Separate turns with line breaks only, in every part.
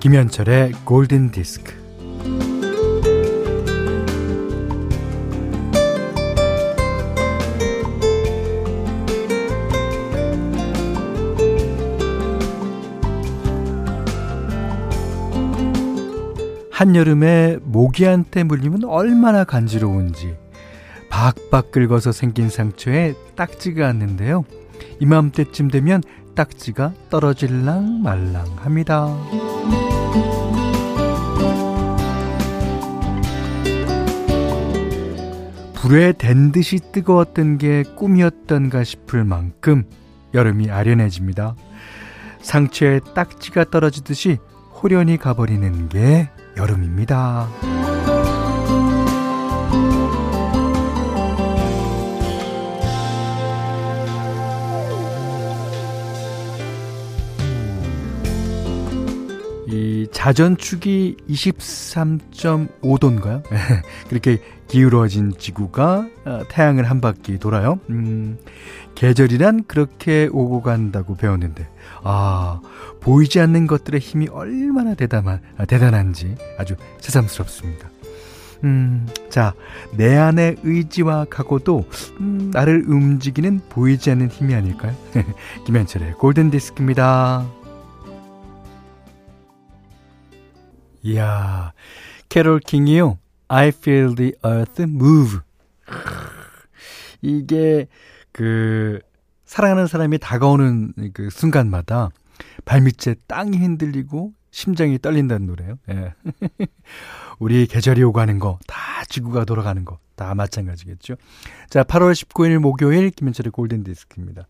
김현철의 골든 디스크. 한여름에 모기한테 물리면 얼마나 간지러운지 박박 긁어서 생긴 상처에 딱지가 왔는데요. 이맘때쯤 되면 딱지가 떨어질랑 말랑 합니다. 불에 댄 듯이 뜨거웠던 게 꿈이었던가 싶을 만큼 여름이 아련해집니다. 상처에 딱지가 떨어지듯이 호련히 가버리는 게 여름입니다. 자전축이 23.5도인가요? 그렇게 기울어진 지구가 어, 태양을 한 바퀴 돌아요. 음, 계절이란 그렇게 오고 간다고 배웠는데, 아, 보이지 않는 것들의 힘이 얼마나 대단한, 아, 대단한지 아주 새삼스럽습니다. 음, 자, 내 안의 의지와 각오도, 음, 나를 움직이는 보이지 않는 힘이 아닐까요? 김현철의 골든디스크입니다. 이야, 캐롤 킹이요. I feel the earth move. 이게 그 사랑하는 사람이 다가오는 그 순간마다 발밑에 땅이 흔들리고 심장이 떨린다는 노래요. 예. 우리 계절이 오가는 거, 다 지구가 돌아가는 거, 다 마찬가지겠죠. 자, 8월 19일 목요일 김현철의 골든 디스크입니다.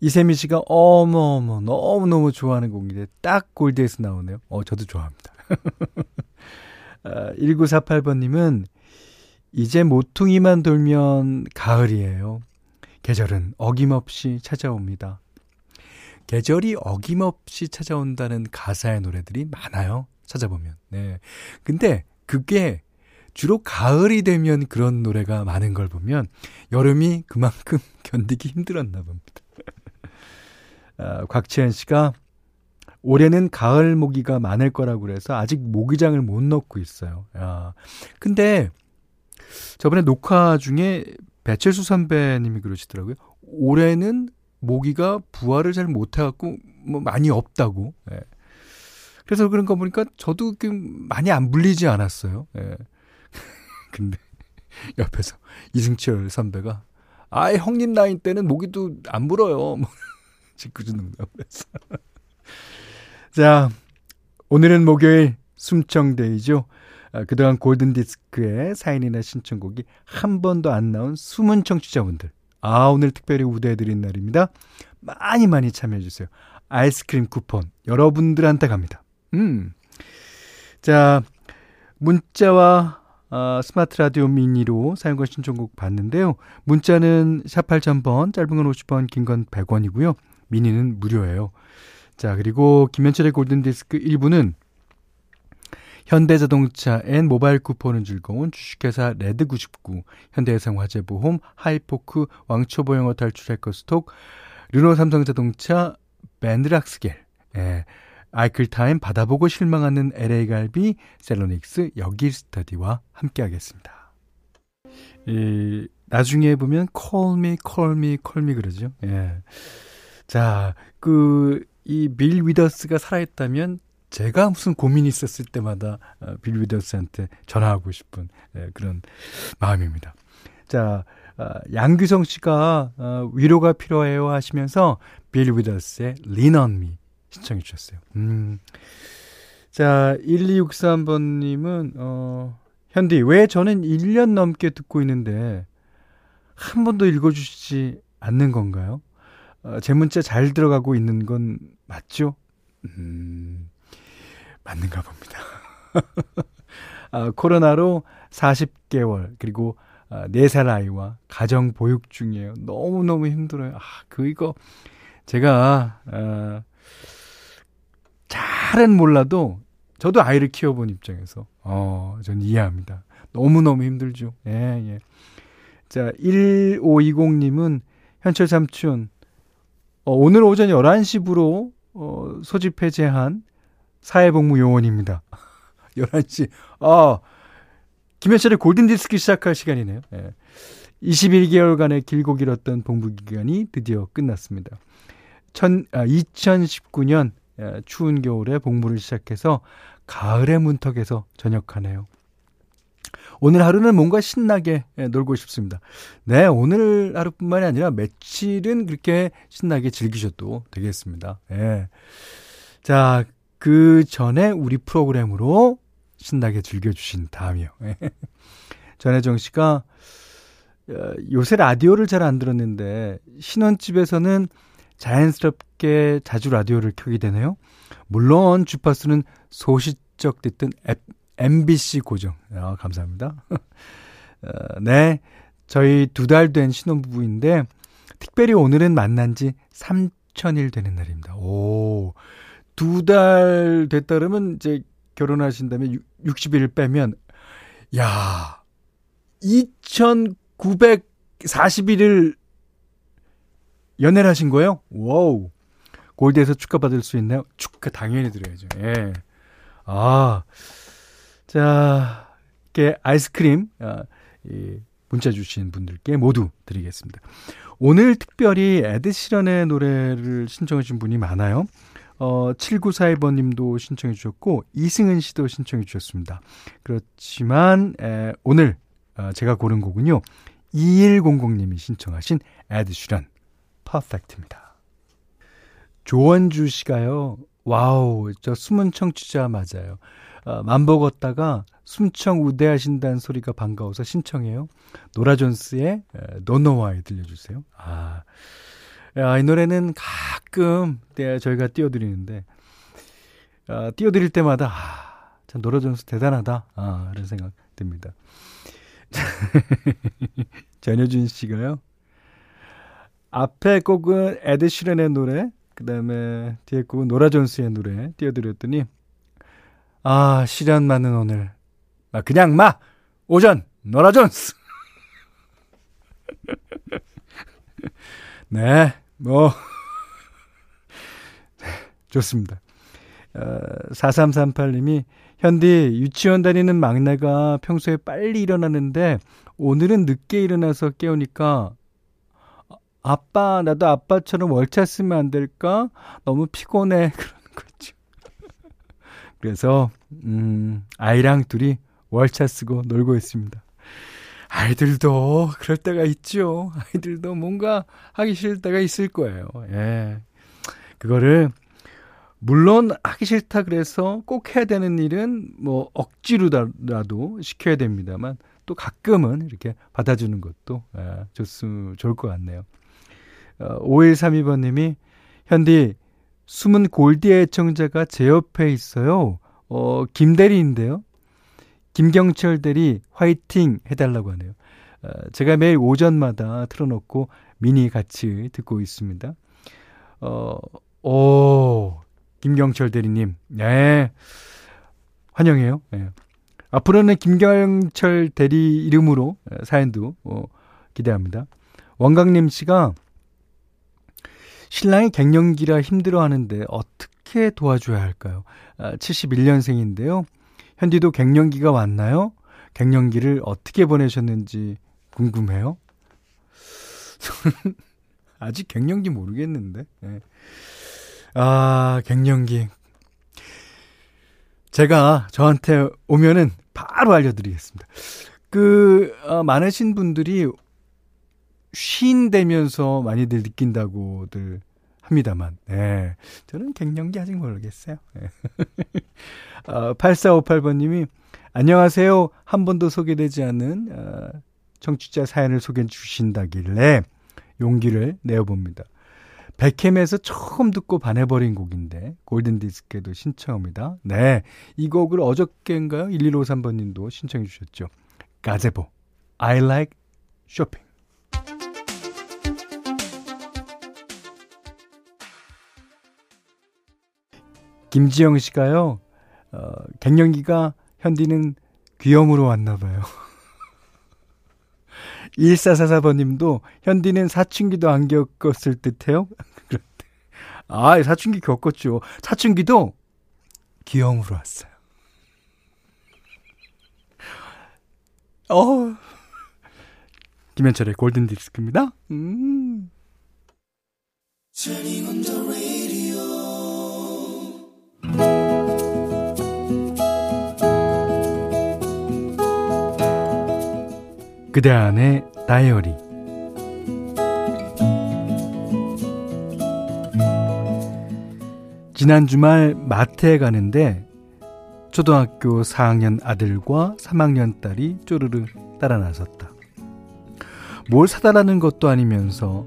이세미 씨가 어머어머 너무너무 좋아하는 곡인데 딱 골드에서 나오네요. 어, 저도 좋아합니다. 아, 1948번님은 이제 모퉁이만 돌면 가을이에요. 계절은 어김없이 찾아옵니다. 계절이 어김없이 찾아온다는 가사의 노래들이 많아요. 찾아보면. 네. 근데 그게 주로 가을이 되면 그런 노래가 많은 걸 보면 여름이 그만큼 견디기 힘들었나 봅니다. 아, 곽치현 씨가 올해는 가을 모기가 많을 거라고 그래서 아직 모기장을 못 넣고 있어요. 야. 근데 저번에 녹화 중에 배철수 선배님이 그러시더라고요. 올해는 모기가 부활을 잘 못해갖고 뭐 많이 없다고. 예. 그래서 그런 거 보니까 저도 많이 안 불리지 않았어요. 예. 근데 옆에서 이승철 선배가 아 형님 나이 때는 모기도 안 불어요. 뭐 짓궂은 농담에서. 자, 오늘은 목요일 숨청데이죠. 아, 그동안 골든디스크에 사인이나 신청곡이 한 번도 안 나온 숨은 청취자분들. 아, 오늘 특별히 우대해드린 날입니다. 많이 많이 참여해주세요. 아이스크림 쿠폰 여러분들한테 갑니다. 음. 자, 문자와 어, 스마트 라디오 미니로 사용과 신청곡 받는데요. 문자는 샵 8000번, 짧은 건 50원, 긴 건 100원이고요. 미니는 무료예요. 자, 그리고 김현철의 골든디스크 1부는 현대자동차 앤 모바일 쿠폰은 즐거운 주식회사 레드99, 현대해상화재보험, 하이포크, 왕초보영어 탈출 해커스톡, 르노 삼성자동차, 벤트락스겔, 예, 아이클타임 받아보고 실망하는 LA갈비, 셀로닉스, 여기스터디와 함께하겠습니다. 이, 나중에 보면 call me, call me, call me 그러죠. 예. 자, 그, 이 빌 위더스가 살아있다면 제가 무슨 고민이 있었을 때마다 어, 빌 위더스한테 전화하고 싶은 예, 그런 마음입니다. 자, 어, 양규성 씨가 어, 위로가 필요해요 하시면서 빌 위더스의 Lean on Me 신청해 주셨어요. 음. 자, 1263번님은, 어, 현디, 왜 저는 1년 넘게 듣고 있는데, 한 번도 읽어주시지 않는 건가요? 어, 제 문자 잘 들어가고 있는 건 맞죠? 음, 맞는가 봅니다. 아, 코로나로 40개월, 그리고 아, 4살 아이와 가정 보육 중이에요. 너무너무 힘들어요. 아, 그, 이거, 제가, 아, 잘은 몰라도, 저도 아이를 키워본 입장에서, 어, 전 이해합니다. 너무너무 힘들죠. 예, 예. 자, 1520님은, 현철 삼촌, 어, 오늘 오전 11시부로 어, 소집 해제한 사회복무 요원입니다. 11시. 아, 김현철의 골든디스크 시작할 시간이네요. 예. 21개월간의 길고 길었던 복무기간이 드디어 끝났습니다. 천, 아, 2019년 예, 추운 겨울에 복무를 시작해서 가을의 문턱에서 전역하네요. 오늘 하루는 뭔가 신나게 예, 놀고 싶습니다. 네, 오늘 하루뿐만이 아니라 며칠은 그렇게 신나게 즐기셔도 되겠습니다. 예. 자, 그 전에 우리 프로그램으로 신나게 즐겨주신 다음이요. 예. 전혜정 씨가 어, 요새 라디오를 잘 안 들었는데 신혼집에서는 자연스럽게 자주 라디오를 켜게 되네요. 물론 주파수는 소시적 듣던 MBC 고정. 아, 감사합니다. 어, 네. 저희 두 달 된 신혼부부인데, 특별히 오늘은 만난 지 3천일 되는 날입니다. 오. 두 달 됐다 그러면 이제 결혼하신 다음에 60일 빼면, 야 2,941일 연애를 하신 거예요? 와우. 골디에서 축하받을 수 있나요? 축하 당연히 드려야죠. 예. 아. 자, 이렇게 아이스크림, 아, 이 문자 주신 분들께 모두 드리겠습니다. 오늘 특별히 에드시런의 노래를 신청해 주신 분이 많아요. 어, 7941번 님도 신청해 주셨고, 이승은 씨도 신청해 주셨습니다. 그렇지만, 에, 오늘, 어, 제가 고른 곡은요, 2100 님이 신청하신 에드시런, Perfect입니다. 조원주 씨가요, 와우, 저 숨은 청취자 맞아요. 어, 만보 걷다가 숨청 우대하신다는 소리가 반가워서 신청해요. 노라 존스의 노노와이 들려주세요. 아, 야, 이 노래는 가끔 네, 저희가 띄워드리는데 아, 띄워드릴 때마다 아, 참 노라 존스 대단하다 아, 이런 생각 듭니다. 전효준 씨가요. 앞에 곡은 에드시런의 노래, 그 다음에 뒤에 곡은 노라 존스의 노래 띄워드렸더니 아, 시련 많은 오늘. 아, 그냥 마! 오전! 노라 존스! 네, 뭐. 좋습니다. 어, 4338님이, 현디, 유치원 다니는 막내가 평소에 빨리 일어나는데, 오늘은 늦게 일어나서 깨우니까, 아빠, 나도 아빠처럼 월차 쓰면 안 될까? 너무 피곤해. 그래서 음, 아이랑 둘이 월차 쓰고 놀고 있습니다. 아이들도 그럴 때가 있죠. 아이들도 뭔가 하기 싫을 때가 있을 거예요. 예. 그거를 물론 하기 싫다 그래서 꼭 해야 되는 일은 뭐 억지로라도 시켜야 됩니다만 또 가끔은 이렇게 받아주는 것도 예, 좋, 좋을 것 같네요. 어, 5132번님이 현디 숨은 골디 애청자가 제 옆에 있어요. 어, 김대리인데요. 김경철 대리 화이팅 해달라고 하네요. 어, 제가 매일 오전마다 틀어놓고 미니 같이 듣고 있습니다. 어, 오, 김경철 대리님. 네. 환영해요. 네. 앞으로는 김경철 대리 이름으로 사연도 어, 기대합니다. 원강님 씨가 신랑이 갱년기라 힘들어 하는데 어떻게 도와줘야 할까요? 아, 71년생인데요. 현디도 갱년기가 왔나요? 갱년기를 어떻게 보내셨는지 궁금해요. 아직 갱년기 모르겠는데. 네. 아, 갱년기. 제가 저한테 오면은 바로 알려드리겠습니다. 그, 어, 많으신 분들이 쉰 되면서 많이들 느낀다고들 합니다만, 네. 저는 갱년기 아직 모르겠어요. 네. 어, 8458번님이, 안녕하세요. 한 번도 소개되지 않은, 어, 청취자 사연을 소개해 주신다길래 용기를 내어봅니다. 백햄에서 처음 듣고 반해버린 곡인데, 골든디스크에도 신청합니다. 네. 이 곡을 어저께인가요? 1153번님도 신청해 주셨죠. 가제보, I like shopping. 김지영 씨가요, 어, 갱년기가 현디는 귀염으로 왔나 봐요. 1444번님도 현디는 사춘기도 안 겪었을 듯해요. 아, 사춘기 겪었죠. 사춘기도 귀여움으로 왔어요. 어, 김현철의 골든 디스크입니다. 음. 그대 안의 다이어리 지난 주말 마트에 가는데 초등학교 4학년 아들과 3학년 딸이 쪼르르 따라 나섰다. 뭘 사달라는 것도 아니면서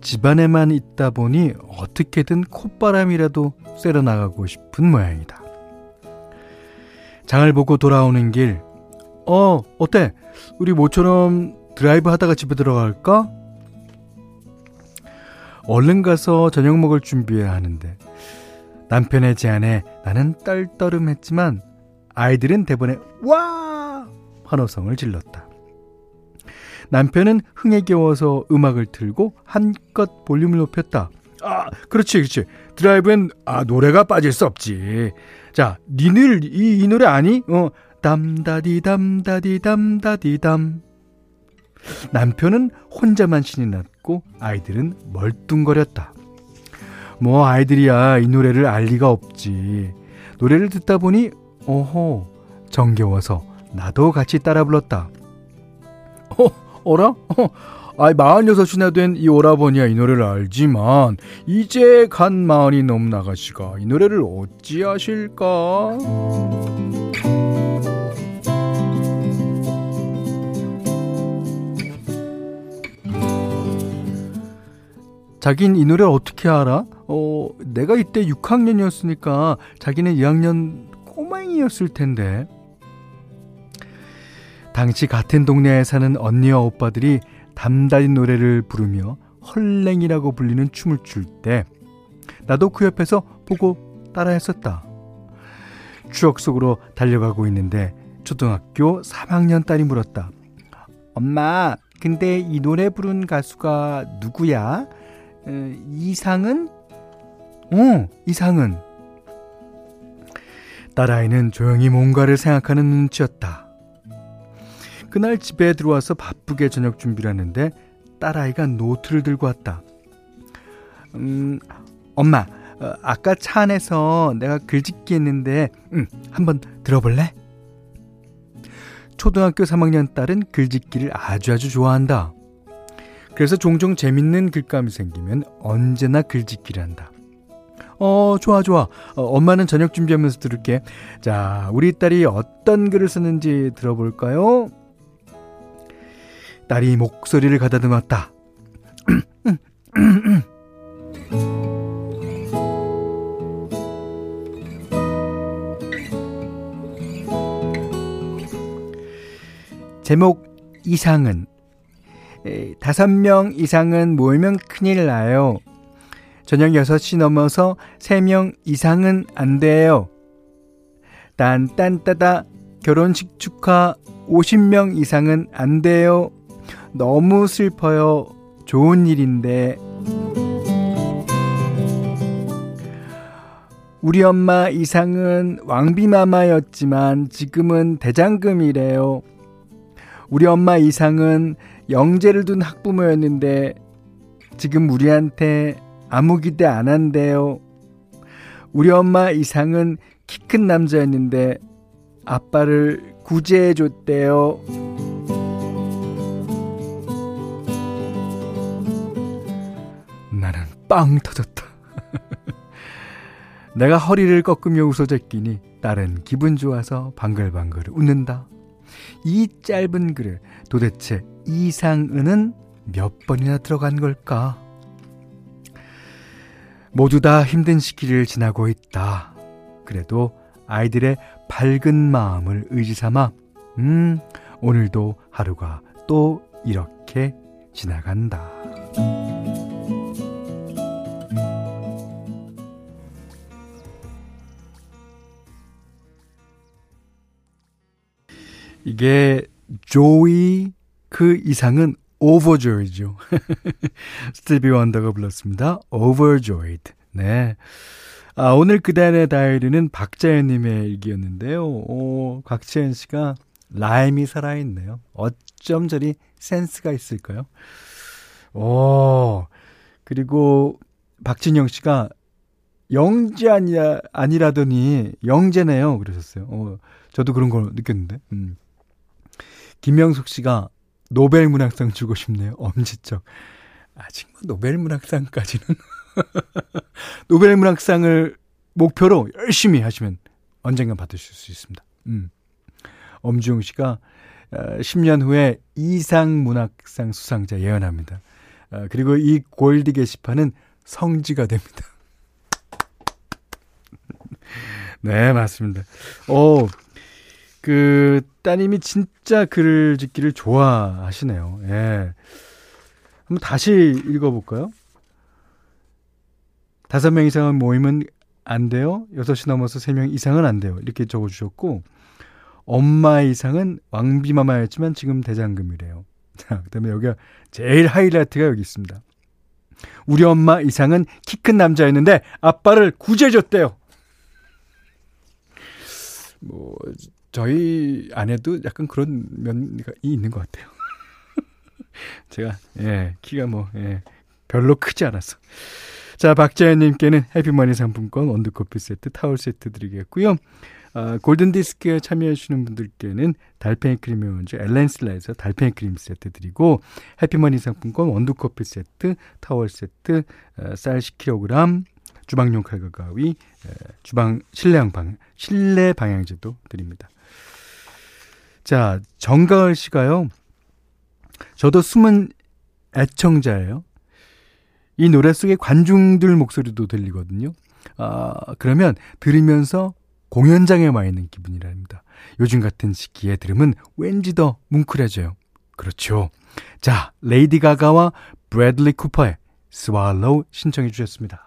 집안에만 있다 보니 어떻게든 콧바람이라도 쐬러 나가고 싶은 모양이다. 장을 보고 돌아오는 길, 어, 어때? 우리 모처럼 드라이브 하다가 집에 들어갈까? 얼른 가서 저녁 먹을 준비해야 하는데 남편의 제안에 나는 떨떠름했지만 아이들은 대본에 와 환호성을 질렀다. 남편은 흥에 겨워서 음악을 틀고 한껏 볼륨을 높였다. 아, 그렇지, 그렇지. 드라이브엔 아 노래가 빠질 수 없지. 자, 니들 이, 이 노래 아니? 어, 담다디 담다디 담다디 담. 남편은 혼자만 신이 났고 아이들은 멀뚱거렸다. 뭐 아이들이야 이 노래를 알 리가 없지. 노래를 듣다 보니 어허 정겨워서 나도 같이 따라 불렀다. 어, 어라? 어, 아이 마흔여섯이나 된 이 오라버니야 이 노래를 알지만 이제 간 마흔이 넘은 아가씨가 이 노래를 어찌 아실까? 자긴 이 노래를 어떻게 알아? 어, 내가 이때 6학년이었으니까 자기는 2학년 꼬맹이였을 텐데. 당시 같은 동네에 사는 언니와 오빠들이 담다린 노래를 부르며 헐랭이라고 불리는 춤을 출 때 나도 그 옆에서 보고 따라했었다. 추억 속으로 달려가고 있는데 초등학교 3학년 딸이 물었다. 엄마, 근데 이 노래 부른 가수가 누구야? 에, 이상은? 어, 이상은. 딸아이는 조용히 뭔가를 생각하는 눈치였다. 그날 집에 들어와서 바쁘게 저녁 준비를 하는데 딸아이가 노트를 들고 왔다. 음, 엄마, 어, 아까 차 안에서 내가 글짓기 했는데, 음, 한번 들어볼래? 초등학교 3학년 딸은 글짓기를 아주 아주 좋아한다. 그래서 종종 재밌는 글감이 생기면 언제나 글짓기를 한다. 어, 좋아, 좋아. 어, 엄마는 저녁 준비하면서 들을게. 자, 우리 딸이 어떤 글을 쓰는지 들어볼까요? 딸이 목소리를 가다듬었다. 제목 이상은 다섯 명 이상은 모이면 큰일 나요. 저녁 6시 넘어서 3명 이상은 안 돼요. 딴딴따다 결혼식 축하 50명 이상은 안 돼요. 너무 슬퍼요. 좋은 일인데. 우리 엄마 이상은 왕비마마였지만 지금은 대장금이래요. 우리 엄마 이상은 영재를 둔 학부모였는데 지금 우리한테 아무 기대 안 한대요. 우리 엄마 이상은 키 큰 남자였는데 아빠를 구제해 줬대요. 나는 빵 터졌다. 내가 허리를 꺾으며 웃어줬기니 딸은 기분 좋아서 방글방글 웃는다. 이 짧은 글을 도대체 이상은은 몇 번이나 들어간 걸까? 모두 다 힘든 시기를 지나고 있다. 그래도 아이들의 밝은 마음을 의지 삼아, 음, 오늘도 하루가 또 이렇게 지나간다. 이게 조이 그 이상은 overjoyed죠. 스티비 원더가 불렀습니다. overjoyed. 네. 아, 오늘 그단의 다이어리는 박자연님의 일기였는데요. 오, 박자연 씨가 라임이 살아있네요. 어쩜 저리 센스가 있을까요? 오, 그리고 박진영 씨가 영재 아니야, 아니라더니 영재네요. 그러셨어요. 어, 저도 그런 걸 느꼈는데. 음. 김영숙 씨가 노벨 문학상 주고 싶네요. 엄지척. 아직 뭐 노벨 문학상까지는. 노벨 문학상을 목표로 열심히 하시면 언젠간 받으실 수 있습니다. 음. 엄주영 씨가 10년 어, 후에 이상 문학상 수상자 예언합니다. 어, 그리고 이 골드 게시판은 성지가 됩니다. 네, 맞습니다. 오, 그, 따님이 진짜 글을 짓기를 좋아하시네요. 예. 한번 다시 읽어볼까요? 다섯 명 이상은 모이면 안 돼요. 여섯이 넘어서 세 명 이상은 안 돼요. 이렇게 적어주셨고, 엄마 이상은 왕비마마였지만 지금 대장금이래요. 자, 그 다음에 여기가 제일 하이라이트가 여기 있습니다. 우리 엄마 이상은 키 큰 남자였는데 아빠를 구제해줬대요. 뭐, 저희 아내도 약간 그런 면이 있는 것 같아요. 제가, 예, 키가 뭐, 예, 별로 크지 않았어. 자, 박자연님께는 해피머니 상품권, 원두커피 세트, 타월 세트 드리겠고요. 아, 골든디스크에 참여해주시는 분들께는 달팽이 크림의 원조 엘렌슬라에서 달팽이 크림 세트 드리고 해피머니 상품권 원두커피 세트, 타월 세트, 어, 쌀 10kg, 주방용 칼과 가위, 주방 실내형 방 실내 방향제도 드립니다. 자, 정가을 씨가요. 저도 숨은 애청자예요. 이 노래 속에 관중들 목소리도 들리거든요. 아, 그러면 들으면서 공연장에 와 있는 기분이랍니다. 요즘 같은 시기에 들으면 왠지 더 뭉클해져요. 그렇죠. 자, 레이디 가가와 브래들리 쿠퍼의 Shallow 신청해 주셨습니다.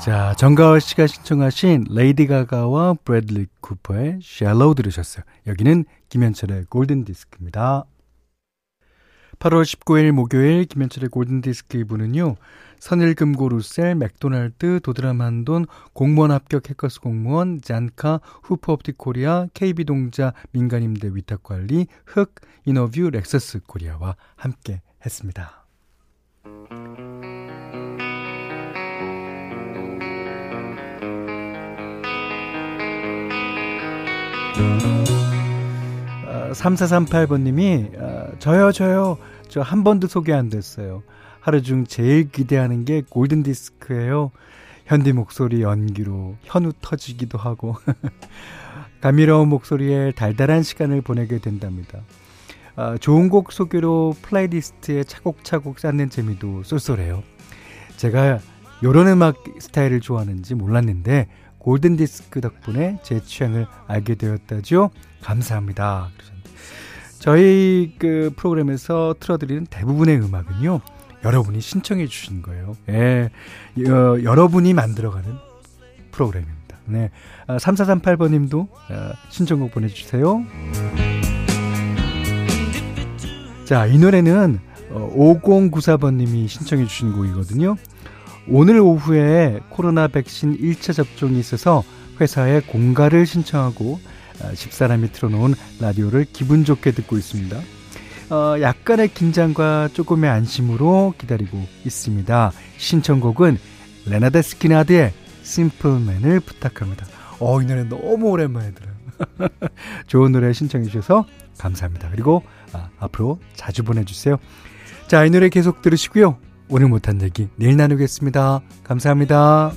자, 정가월 씨가 신청하신 레이디 가가와 브래들리 쿠퍼의 Shallow 들으셨어요. 여기는 김현철의 골든 디스크입니다. 8월 19일 목요일 김현철의 골든 디스크 2부는요. 선일금고 루셀, 맥도날드, 도드라만돈, 공무원 합격 해커스 공무원, 잔카, 후퍼업틱 코리아, KB동자, 민간임대 위탁관리, 흑, 인어뷰, 렉서스 코리아와 함께 했습니다. 3438번님이 어, 저요 저요 저 한 번도 소개 안 됐어요. 하루 중 제일 기대하는 게 골든 디스크예요. 현디 목소리 연기로 현웃 터지기도 하고 감미로운 목소리에 달달한 시간을 보내게 된답니다. 아, 좋은 곡 소개로 플레이리스트에 차곡차곡 쌓는 재미도 쏠쏠해요. 제가 요런 음악 스타일을 좋아하는지 몰랐는데 골든 디스크 덕분에 제 취향을 알게 되었다죠. 감사합니다. 저희 그 프로그램에서 틀어드리는 대부분의 음악은요. 여러분이 신청해 주신 거예요. 예. 어, 여러분이 만들어가는 프로그램입니다. 네. 아, 3438번 님도 아, 신청곡 보내주세요. 자, 이 노래는 어, 5094번 님이 신청해 주신 곡이거든요. 오늘 오후에 코로나 백신 1차 접종이 있어서 회사에 공가를 신청하고 아, 집사람이 틀어놓은 라디오를 기분 좋게 듣고 있습니다. 어, 약간의 긴장과 조금의 안심으로 기다리고 있습니다. 신청곡은 레나데 스키나드의 심플맨을 부탁합니다. 어, 이 노래 너무 오랜만에 들어요. 좋은 노래 신청해 주셔서 감사합니다. 그리고 아, 앞으로 자주 보내주세요. 자, 이 노래 계속 들으시고요. 오늘 못한 얘기 내일 나누겠습니다. 감사합니다.